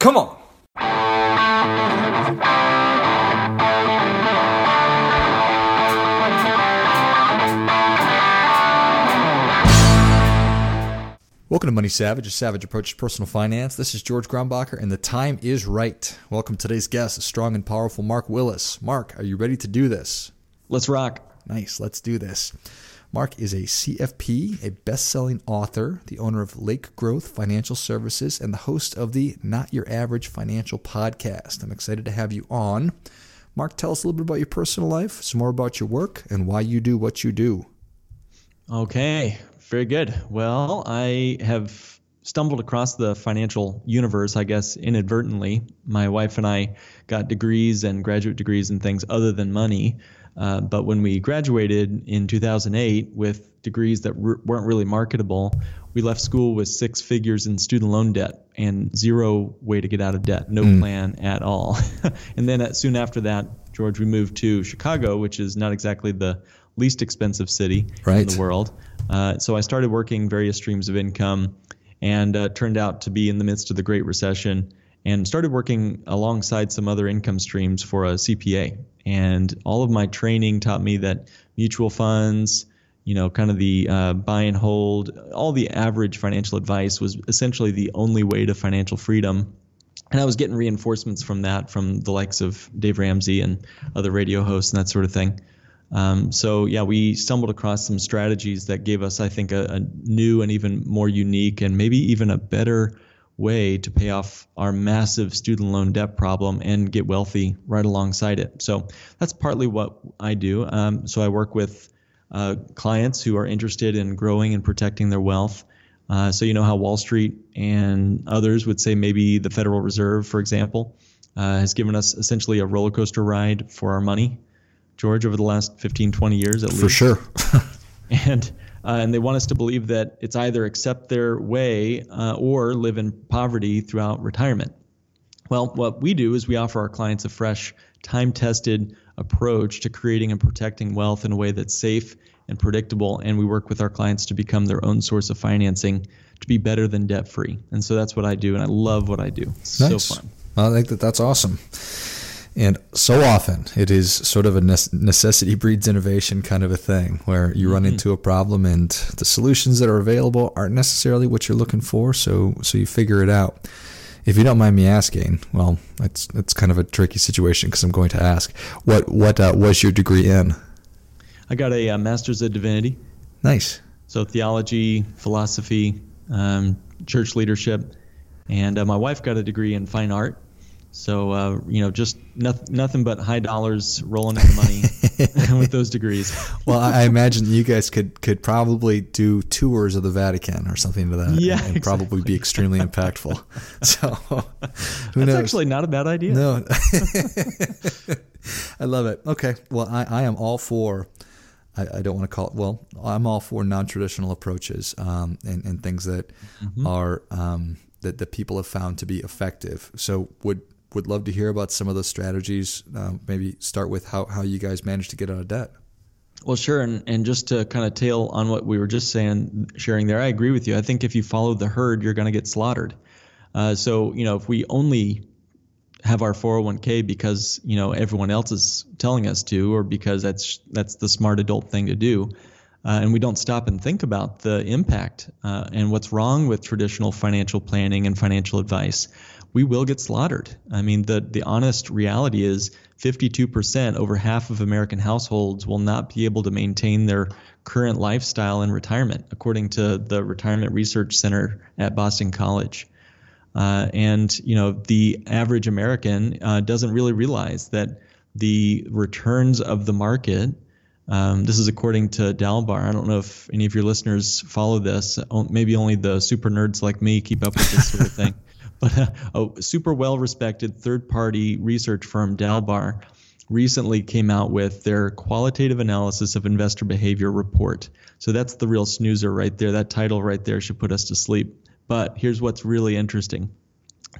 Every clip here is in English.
Come on. Welcome to Money Savage, a savage approach to personal finance. This is George Grumbacher, and the time is right. Welcome today's guest, a strong and powerful Mark Willis. Mark, are you ready to do this? Let's rock. Nice, let's do this. Mark is a CFP, a best selling author, the owner of Lake Growth Financial Services, and the host of the Not Your Average Financial podcast. I'm excited to have you on. Mark, tell us a little bit about your personal life, some more about your work, and why you do what you do. Okay, very good. Well, I have stumbled across the financial universe, I guess, inadvertently. My wife and I got degrees and graduate degrees and things other than money. Uh, but when we graduated in 2008 with degrees that r- weren't really marketable, we left school with six figures in student loan debt and zero way to get out of debt, no mm. plan at all. and then uh, soon after that, George, we moved to Chicago, which is not exactly the least expensive city right. in the world. Uh, so I started working various streams of income and uh, turned out to be in the midst of the Great Recession and started working alongside some other income streams for a CPA. And all of my training taught me that mutual funds, you know, kind of the uh, buy and hold, all the average financial advice was essentially the only way to financial freedom. And I was getting reinforcements from that from the likes of Dave Ramsey and other radio hosts and that sort of thing. Um, so yeah, we stumbled across some strategies that gave us, I think, a, a, new and even more unique and maybe even a better way to pay off our massive student loan debt problem and get wealthy right alongside it. So that's partly what I do. Um, so I work with uh, clients who are interested in growing and protecting their wealth. Uh, so you know how Wall Street and others would say maybe the Federal Reserve, for example, uh, has given us essentially a roller coaster ride for our money. George, over the last 15, 20 years at least. For sure. and uh, and they want us to believe that it's either accept their way uh, or live in poverty throughout retirement. Well, what we do is we offer our clients a fresh, time tested approach to creating and protecting wealth in a way that's safe and predictable. And we work with our clients to become their own source of financing to be better than debt free. And so that's what I do. And I love what I do. It's nice. so fun. I think that that's awesome. And so often it is sort of a necessity breeds innovation kind of a thing where you run mm-hmm. into a problem and the solutions that are available aren't necessarily what you're looking for. So, so you figure it out. If you don't mind me asking, well, that's that's kind of a tricky situation because I'm going to ask, what what uh, was your degree in? I got a uh, master's of divinity. Nice. So theology, philosophy, um, church leadership, and uh, my wife got a degree in fine art. So uh, you know, just nothing, nothing but high dollars rolling in the money with those degrees. well, I imagine you guys could could probably do tours of the Vatican or something to that, yeah, and, and exactly. probably be extremely impactful. So, who That's knows? actually not a bad idea. No, I love it. Okay, well, I, I am all for. I, I, don't want to call it. Well, I'm all for non-traditional approaches um, and, and things that mm-hmm. are um, that that people have found to be effective. So, would would love to hear about some of those strategies. Um, maybe start with how, how you guys managed to get out of debt. Well, sure. And, and just to kind of tail on what we were just saying, sharing there, I agree with you. I think if you follow the herd, you're going to get slaughtered. Uh, so, you know, if we only have our 401k because, you know, everyone else is telling us to, or because that's, that's the smart adult thing to do, uh, and we don't stop and think about the impact uh, and what's wrong with traditional financial planning and financial advice, we will get slaughtered. I mean, the, the honest reality is 52%, over half of American households, will not be able to maintain their current lifestyle in retirement, according to the Retirement Research Center at Boston College. Uh, and, you know, the average American uh, doesn't really realize that the returns of the market. Um, this is according to Dalbar. I don't know if any of your listeners follow this. Maybe only the super nerds like me keep up with this sort of thing. But a, a super well respected third party research firm, Dalbar, recently came out with their qualitative analysis of investor behavior report. So that's the real snoozer right there. That title right there should put us to sleep. But here's what's really interesting.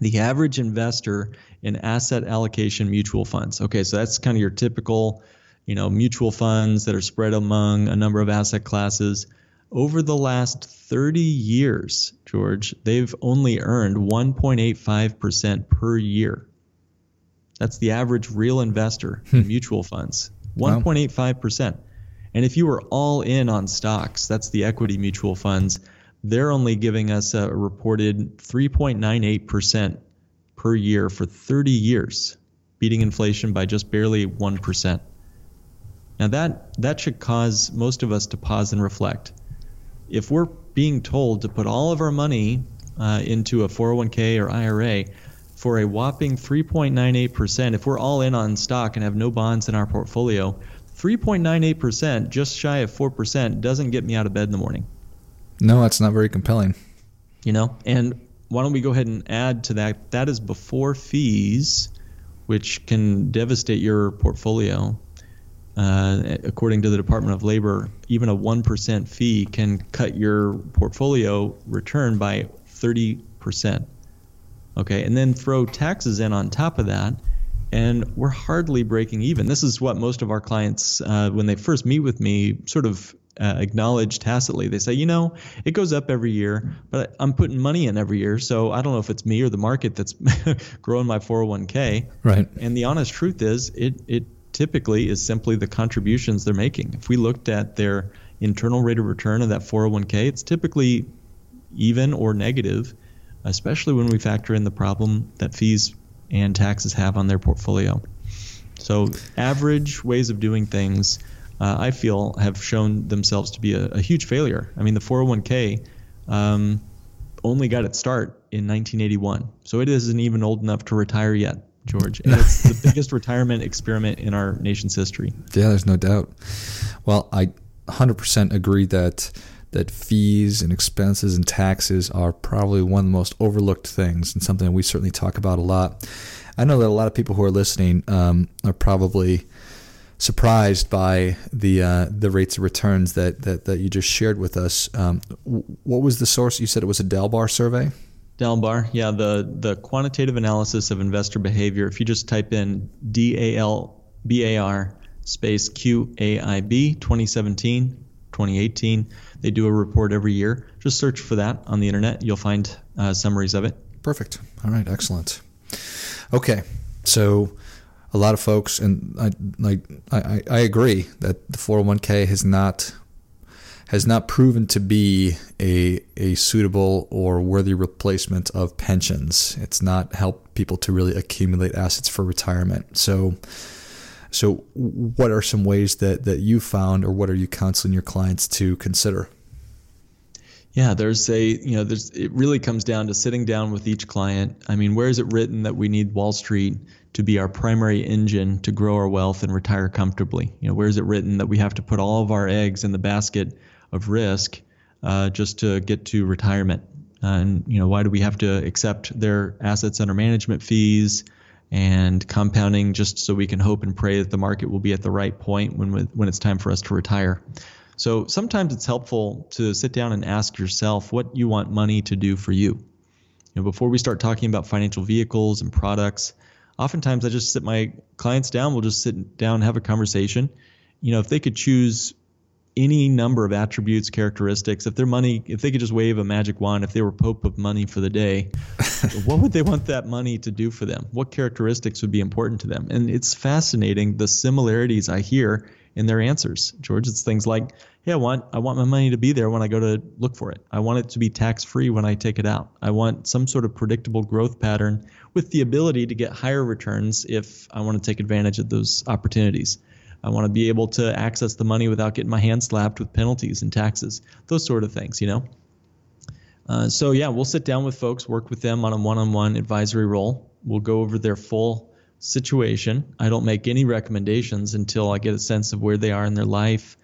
The average investor in asset allocation mutual funds. Okay, so that's kind of your typical, you know, mutual funds that are spread among a number of asset classes. Over the last 30 years, George, they've only earned 1.85% per year. That's the average real investor in hmm. mutual funds. 1.85%. And if you were all in on stocks, that's the equity mutual funds, they're only giving us a reported 3.98% per year for 30 years, beating inflation by just barely 1%. Now that that should cause most of us to pause and reflect. If we're being told to put all of our money uh, into a 401k or IRA for a whopping 3.98%, if we're all in on stock and have no bonds in our portfolio, 3.98%, just shy of 4%, doesn't get me out of bed in the morning. No, that's not very compelling. You know, and why don't we go ahead and add to that? That is before fees, which can devastate your portfolio. Uh, according to the Department of Labor, even a 1% fee can cut your portfolio return by 30%. Okay, and then throw taxes in on top of that, and we're hardly breaking even. This is what most of our clients, uh, when they first meet with me, sort of uh, acknowledge tacitly. They say, you know, it goes up every year, but I'm putting money in every year, so I don't know if it's me or the market that's growing my 401k. Right. And the honest truth is, it it typically is simply the contributions they're making. If we looked at their internal rate of return of that 401k, it's typically even or negative, especially when we factor in the problem that fees and taxes have on their portfolio. So, average ways of doing things, uh, I feel, have shown themselves to be a, a huge failure. I mean, the 401k um, only got its start in 1981, so it isn't even old enough to retire yet. George, and it's the biggest retirement experiment in our nation's history. Yeah, there's no doubt. Well, I 100% agree that that fees and expenses and taxes are probably one of the most overlooked things and something we certainly talk about a lot. I know that a lot of people who are listening um, are probably surprised by the uh, the rates of returns that, that, that you just shared with us. Um, what was the source? You said it was a Delbar survey. Dalbar, yeah, the the quantitative analysis of investor behavior. If you just type in D A L B A R space Q A I B 2017, 2018, they do a report every year. Just search for that on the internet. You'll find uh, summaries of it. Perfect. All right, excellent. Okay, so a lot of folks, and I I, I agree that the 401k has not has not proven to be a, a suitable or worthy replacement of pensions. It's not helped people to really accumulate assets for retirement. So, so what are some ways that, that you found, or what are you counseling your clients to consider? Yeah, there's a, you know, there's, it really comes down to sitting down with each client. I mean, where is it written that we need Wall Street to be our primary engine to grow our wealth and retire comfortably? You know, where is it written that we have to put all of our eggs in the basket of risk uh, just to get to retirement. And you know, why do we have to accept their assets under management fees and compounding just so we can hope and pray that the market will be at the right point when when it's time for us to retire? So sometimes it's helpful to sit down and ask yourself what you want money to do for you. You know, before we start talking about financial vehicles and products, oftentimes I just sit my clients down. We'll just sit down and have a conversation. You know, if they could choose any number of attributes, characteristics. If their money, if they could just wave a magic wand, if they were Pope of money for the day, what would they want that money to do for them? What characteristics would be important to them? And it's fascinating the similarities I hear in their answers, George. It's things like, hey, I want I want my money to be there when I go to look for it. I want it to be tax free when I take it out. I want some sort of predictable growth pattern with the ability to get higher returns if I want to take advantage of those opportunities. I want to be able to access the money without getting my hand slapped with penalties and taxes, those sort of things, you know. Uh, so yeah, we'll sit down with folks, work with them on a one-on-one advisory role. We'll go over their full situation. I don't make any recommendations until I get a sense of where they are in their life,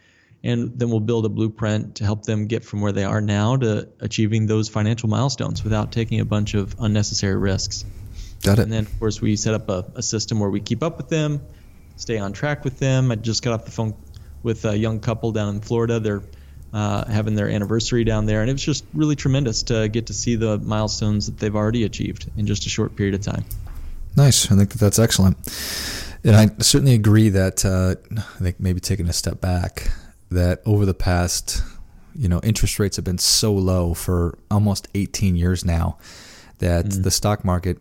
and then we'll build a blueprint to help them get from where they are now to achieving those financial milestones without taking a bunch of unnecessary risks. Got it. And then, of course, we set up a, a system where we keep up with them, stay on track with them. I just got off the phone with a young couple down in Florida. They're uh, having their anniversary down there, and it was just really tremendous to get to see the milestones that they've already achieved in just a short period of time. Nice. I think that that's excellent. And I certainly agree that uh, I think maybe taking a step back, that over the past you know, interest rates have been so low for almost 18 years now that mm. the stock market,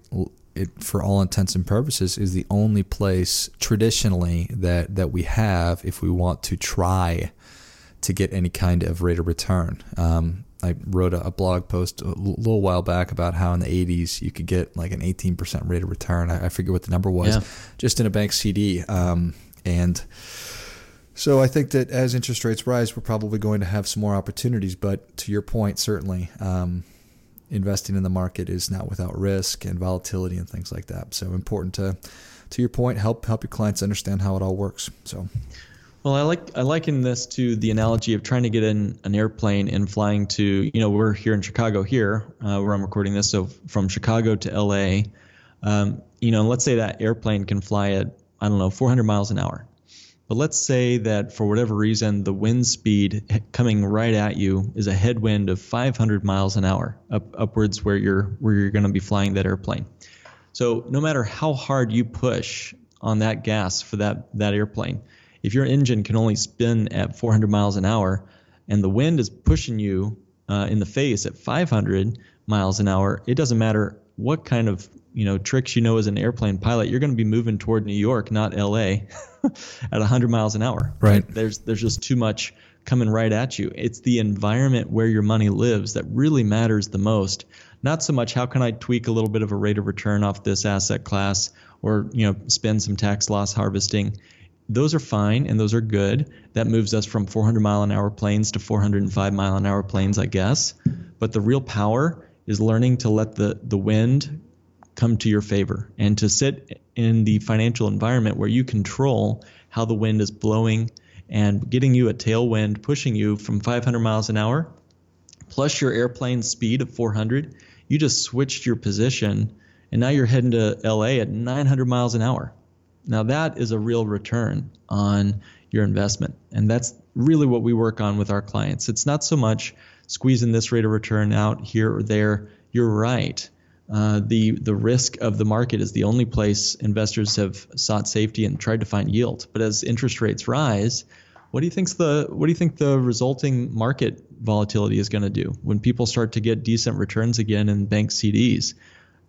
it, for all intents and purposes, is the only place traditionally that, that we have if we want to try to get any kind of rate of return. Um, I wrote a, a, blog post a little while back about how in the 80s you could get like an 18% rate of return. I, I forget what the number was, yeah. just in a bank CD. Um, and so I think that as interest rates rise, we're probably going to have some more opportunities. But to your point, certainly, um, investing in the market is not without risk and volatility and things like that. So important to, to your point, help help your clients understand how it all works. So. Well, I like I liken this to the analogy of trying to get in an airplane and flying to you know we're here in Chicago here uh, where I'm recording this so from Chicago to L.A. Um, you know let's say that airplane can fly at I don't know 400 miles an hour but let's say that for whatever reason, the wind speed coming right at you is a headwind of 500 miles an hour up, upwards where you're where you're going to be flying that airplane. So no matter how hard you push on that gas for that that airplane, if your engine can only spin at 400 miles an hour and the wind is pushing you uh, in the face at 500 miles an hour, it doesn't matter what kind of you know tricks you know as an airplane pilot, you're going to be moving toward New York, not L.A. at 100 miles an hour. Right. There's there's just too much coming right at you. It's the environment where your money lives that really matters the most. Not so much how can I tweak a little bit of a rate of return off this asset class or you know spend some tax loss harvesting. Those are fine and those are good. That moves us from 400 mile an hour planes to 405 mile an hour planes, I guess. But the real power is learning to let the the wind come to your favor and to sit in the financial environment where you control how the wind is blowing and getting you a tailwind pushing you from 500 miles an hour plus your airplane speed of 400 you just switched your position and now you're heading to LA at 900 miles an hour. Now that is a real return on your investment. And that's really what we work on with our clients. It's not so much squeezing this rate of return out here or there you're right uh, the the risk of the market is the only place investors have sought safety and tried to find yield. But as interest rates rise, what do you think's the what do you think the resulting market volatility is going to do when people start to get decent returns again in bank CDs?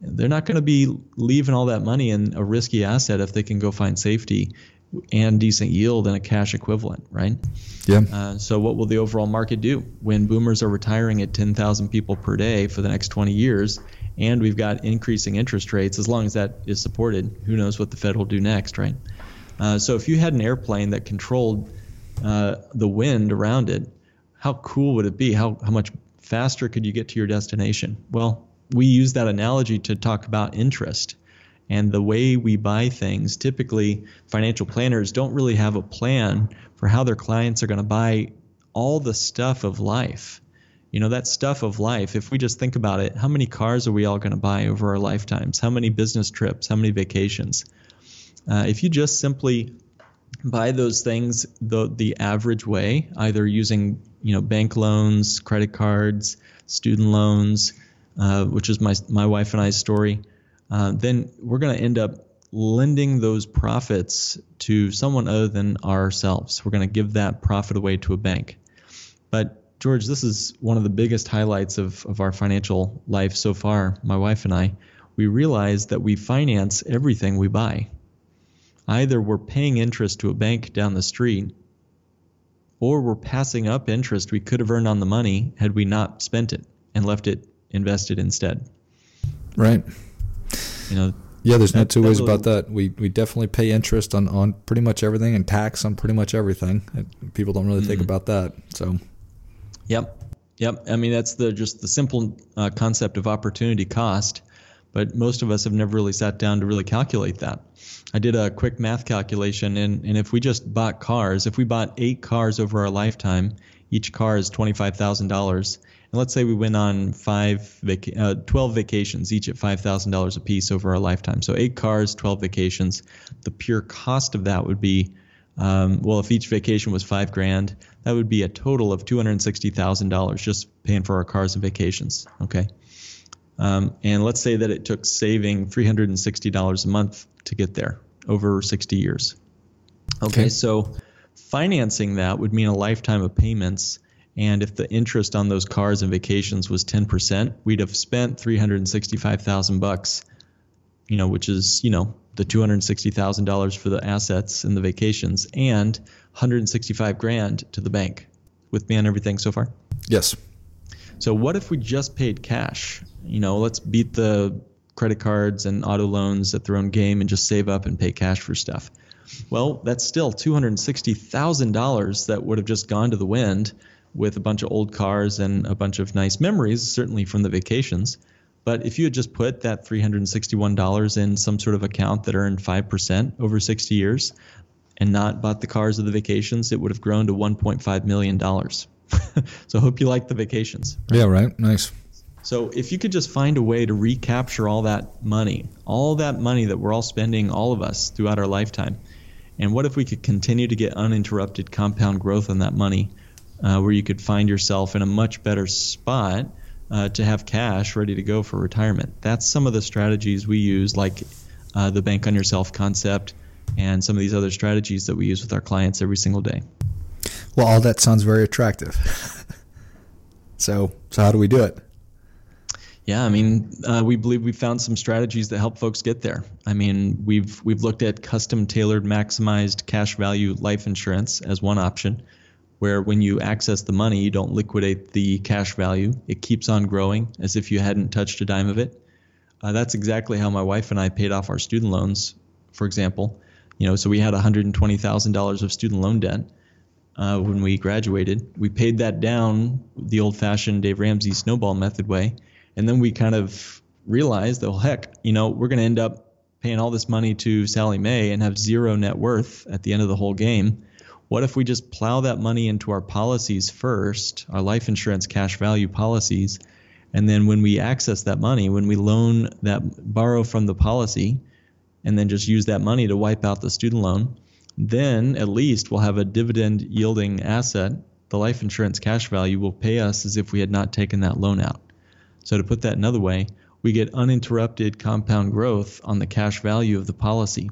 They're not going to be leaving all that money in a risky asset if they can go find safety and decent yield and a cash equivalent, right? Yeah. Uh, so what will the overall market do when boomers are retiring at 10,000 people per day for the next 20 years and we've got increasing interest rates. As long as that is supported, who knows what the Fed will do next, right? Uh, so if you had an airplane that controlled uh, the wind around it, how cool would it be? How how much faster could you get to your destination? Well, we use that analogy to talk about interest. And the way we buy things, typically financial planners don't really have a plan for how their clients are going to buy all the stuff of life. You know that stuff of life if we just think about it how many cars are we all going to buy over our lifetimes? How many business trips? How many vacations? Uh, if you just simply buy those things the the average way either using you know bank loans credit cards student loans uh, which is my my wife and I's story uh, then we're going to end up lending those profits to someone other than ourselves we're going to give that profit away to a bank but George, this is one of the biggest highlights of, of our financial life so far, my wife and I. We realize that we finance everything we buy. Either we're paying interest to a bank down the street, or we're passing up interest we could have earned on the money had we not spent it and left it invested instead. Right. You know, yeah, there's no two ways about that. We we definitely pay interest on, on pretty much everything and tax on pretty much everything. People don't really mm-hmm. think about that. So Yep. Yep. I mean, that's the just the simple uh, concept of opportunity cost, but most of us have never really sat down to really calculate that. I did a quick math calculation, and, and if we just bought cars, if we bought eight cars over our lifetime, each car is $25,000. And let's say we went on five, vac- uh, 12 vacations, each at $5,000 a piece over our lifetime. So eight cars, 12 vacations. The pure cost of that would be um, well, if each vacation was five grand, that would be a total of two hundred sixty thousand dollars just paying for our cars and vacations. Okay, um, and let's say that it took saving three hundred and sixty dollars a month to get there over sixty years. Okay, okay, so financing that would mean a lifetime of payments And if the interest on those cars and vacations was 10%, we'd have spent 365,000 bucks, you know, which is, you know, the $260,000 for the assets and the vacations and 165 grand to the bank. With me on everything so far? Yes. So what if we just paid cash? You know, let's beat the credit cards and auto loans at their own game and just save up and pay cash for stuff. Well, that's still $260,000 that would have just gone to the wind with a bunch of old cars and a bunch of nice memories, certainly from the vacations. But if you had just put that $361 in some sort of account that earned 5% over 60 years and not bought the cars or the vacations, it would have grown to $1.5 million. so I hope you like the vacations. Yeah, right. Nice. So if you could just find a way to recapture all that money, all that money that we're all spending, all of us throughout our lifetime, and what if we could continue to get uninterrupted compound growth on that money, uh, where you could find yourself in a much better spot uh, to have cash ready to go for retirement? That's some of the strategies we use, like uh, the bank on yourself concept, and some of these other strategies that we use with our clients every single day. Well, all that sounds very attractive. so, so how do we do it? Yeah, I mean, uh, we believe we found some strategies that help folks get there. I mean, we've we've looked at custom tailored maximized cash value life insurance as one option, where when you access the money, you don't liquidate the cash value. It keeps on growing as if you hadn't touched a dime of it. Uh, that's exactly how my wife and I paid off our student loans, for example. You know, so we had $120,000 of student loan debt uh, when we graduated. We paid that down the old-fashioned Dave Ramsey snowball method way and then we kind of realized well, heck, you know, we're going to end up paying all this money to Sallie Mae and have zero net worth at the end of the whole game. What if we just plow that money into our policies first, our life insurance cash value policies, and then when we access that money, when we loan that borrow from the policy, and then just use that money to wipe out the student loan, then at least we'll have a dividend yielding asset. The life insurance cash value will pay us as if we had not taken that loan out. So to put that another way, we get uninterrupted compound growth on the cash value of the policy.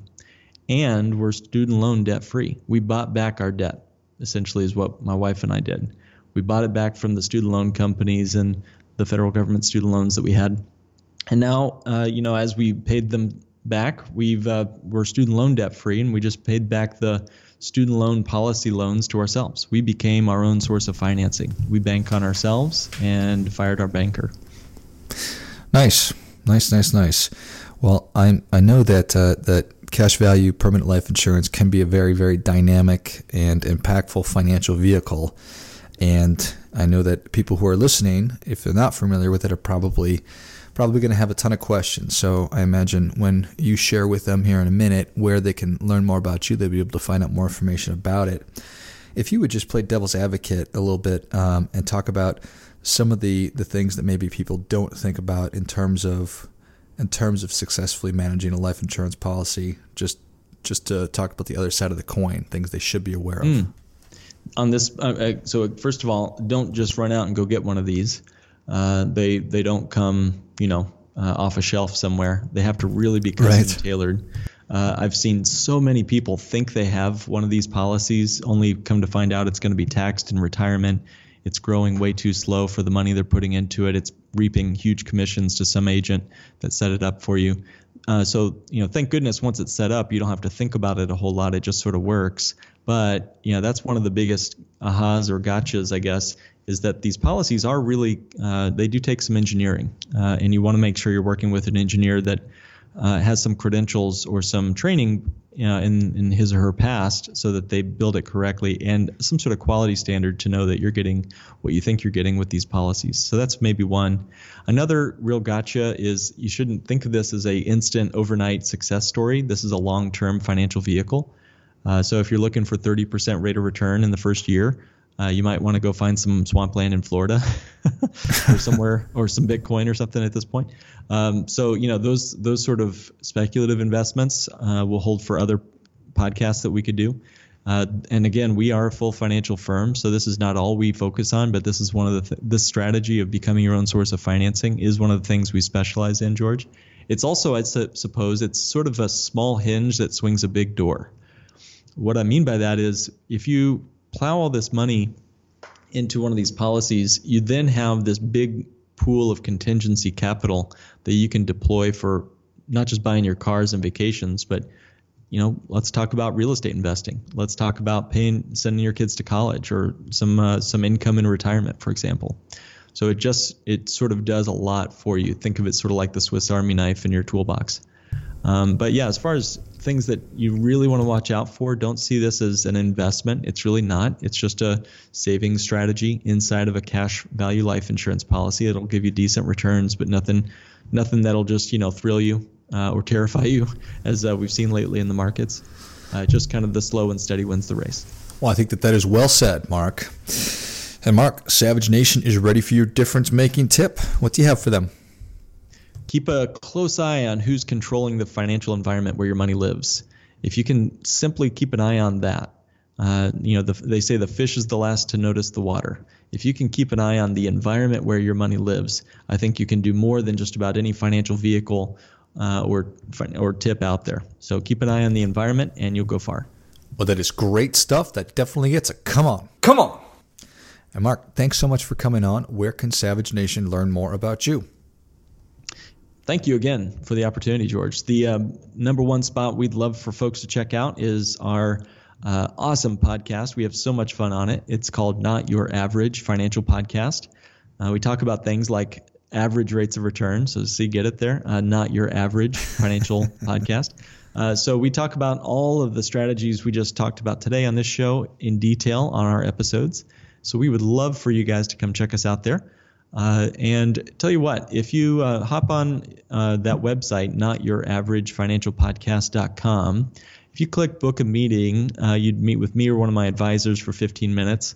And we're student loan debt free. We bought back our debt, essentially, is what my wife and I did. We bought it back from the student loan companies and the federal government student loans that we had. And now, uh, you know, as we paid them back, we've uh, we're student loan debt free, and we just paid back the student loan policy loans to ourselves. We became our own source of financing. We bank on ourselves and fired our banker. Nice, nice, nice, nice. Well, I I know that uh, that cash value permanent life insurance can be a very very dynamic and impactful financial vehicle, and I know that people who are listening, if they're not familiar with it, are probably probably going to have a ton of questions. So I imagine when you share with them here in a minute where they can learn more about you, they'll be able to find out more information about it. If you would just play devil's advocate a little bit um, and talk about some of the the things that maybe people don't think about in terms of in terms of successfully managing a life insurance policy just just to talk about the other side of the coin things they should be aware of mm. on this uh, uh, so first of all don't just run out and go get one of these uh, they they don't come you know uh, off a shelf somewhere they have to really be custom right. tailored uh, I've seen so many people think they have one of these policies, only come to find out it's going to be taxed in retirement it's growing way too slow for the money they're putting into it. It's reaping huge commissions to some agent that set it up for you. Uh, so you know, thank goodness once it's set up, you don't have to think about it a whole lot. It just sort of works. But you know, that's one of the biggest ahas or gotchas, I guess, is that these policies are really uh, they do take some engineering, uh, and you want to make sure you're working with an engineer that uh, has some credentials or some training uh, in, in his or her past so that they build it correctly and some sort of quality standard to know that you're getting what you think you're getting with these policies. So that's maybe one. Another real gotcha is you shouldn't think of this as a instant overnight success story. This is a long-term financial vehicle. Uh, so if you're looking for 30% rate of return in the first year, uh, you might want to go find some swampland in Florida or somewhere or some Bitcoin or something at this point. Um, so you know those those sort of speculative investments uh, will hold for other podcasts that we could do. Uh, and again, we are a full financial firm, so this is not all we focus on, but this is one of the th- this strategy of becoming your own source of financing is one of the things we specialize in, George. It's also, I su- suppose, it's sort of a small hinge that swings a big door. What I mean by that is, if you plow all this money into one of these policies, you then have this big pool of contingency capital that you can deploy for not just buying your cars and vacations, but you know, let's talk about real estate investing. Let's talk about paying sending your kids to college or some uh, some income in retirement, for example. So it just it sort of does a lot for you. Think of it sort of like the Swiss Army knife in your toolbox. Um, but yeah, as far as things that you really want to watch out for, don't see this as an investment. It's really not. It's just a saving strategy inside of a cash value life insurance policy. It'll give you decent returns, but nothing, nothing that'll just you know thrill you uh, or terrify you, as uh, we've seen lately in the markets. Uh, just kind of the slow and steady wins the race. Well, I think that that is well said, Mark. And Mark, Savage Nation is ready for your difference making tip. What do you have for them? Keep a close eye on who's controlling the financial environment where your money lives. If you can simply keep an eye on that, uh, you know, the, they say the fish is the last to notice the water. If you can keep an eye on the environment where your money lives, I think you can do more than just about any financial vehicle uh, or or tip out there. So keep an eye on the environment, and you'll go far. Well, that is great stuff. That definitely gets a come on, come on. And Mark, thanks so much for coming on. Where can Savage Nation learn more about you? Thank you again for the opportunity, George. The um, number one spot we'd love for folks to check out is our uh, awesome podcast. We have so much fun on it. It's called Not Your Average Financial Podcast. Uh, we talk about things like average rates of return. So, see, get it there. Uh, not Your Average Financial Podcast. Uh, so, we talk about all of the strategies we just talked about today on this show in detail on our episodes. So, we would love for you guys to come check us out there. Uh, and tell you what, if you uh, hop on uh, that website, notyouraveragefinancialpodcast.com, if you click book a meeting, uh, you'd meet with me or one of my advisors for 15 minutes.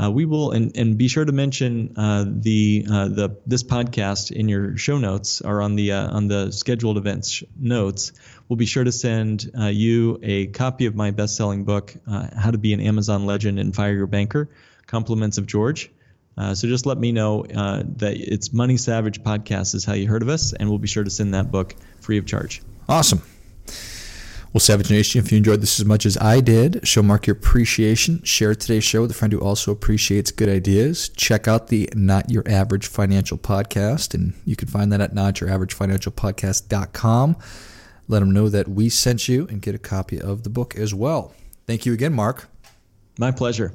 Uh, we will, and, and be sure to mention the the this podcast in your show notes or on the on the scheduled events notes. We'll be sure to send you a copy of my best-selling book, How to Be an Amazon Legend and Fire Your Banker, Compliments of George. Uh, so just let me know uh, that it's Money Savage Podcast is how you heard of us, and we'll be sure to send that book free of charge. Awesome. Well, Savage Nation, if you enjoyed this as much as I did, show Mark your appreciation. Share today's show with a friend who also appreciates good ideas. Check out the Not Your Average Financial Podcast, and you can find that at notyouraveragefinancialpodcast.com. Let them know that we sent you and get a copy of the book as well. Thank you again, Mark. My pleasure.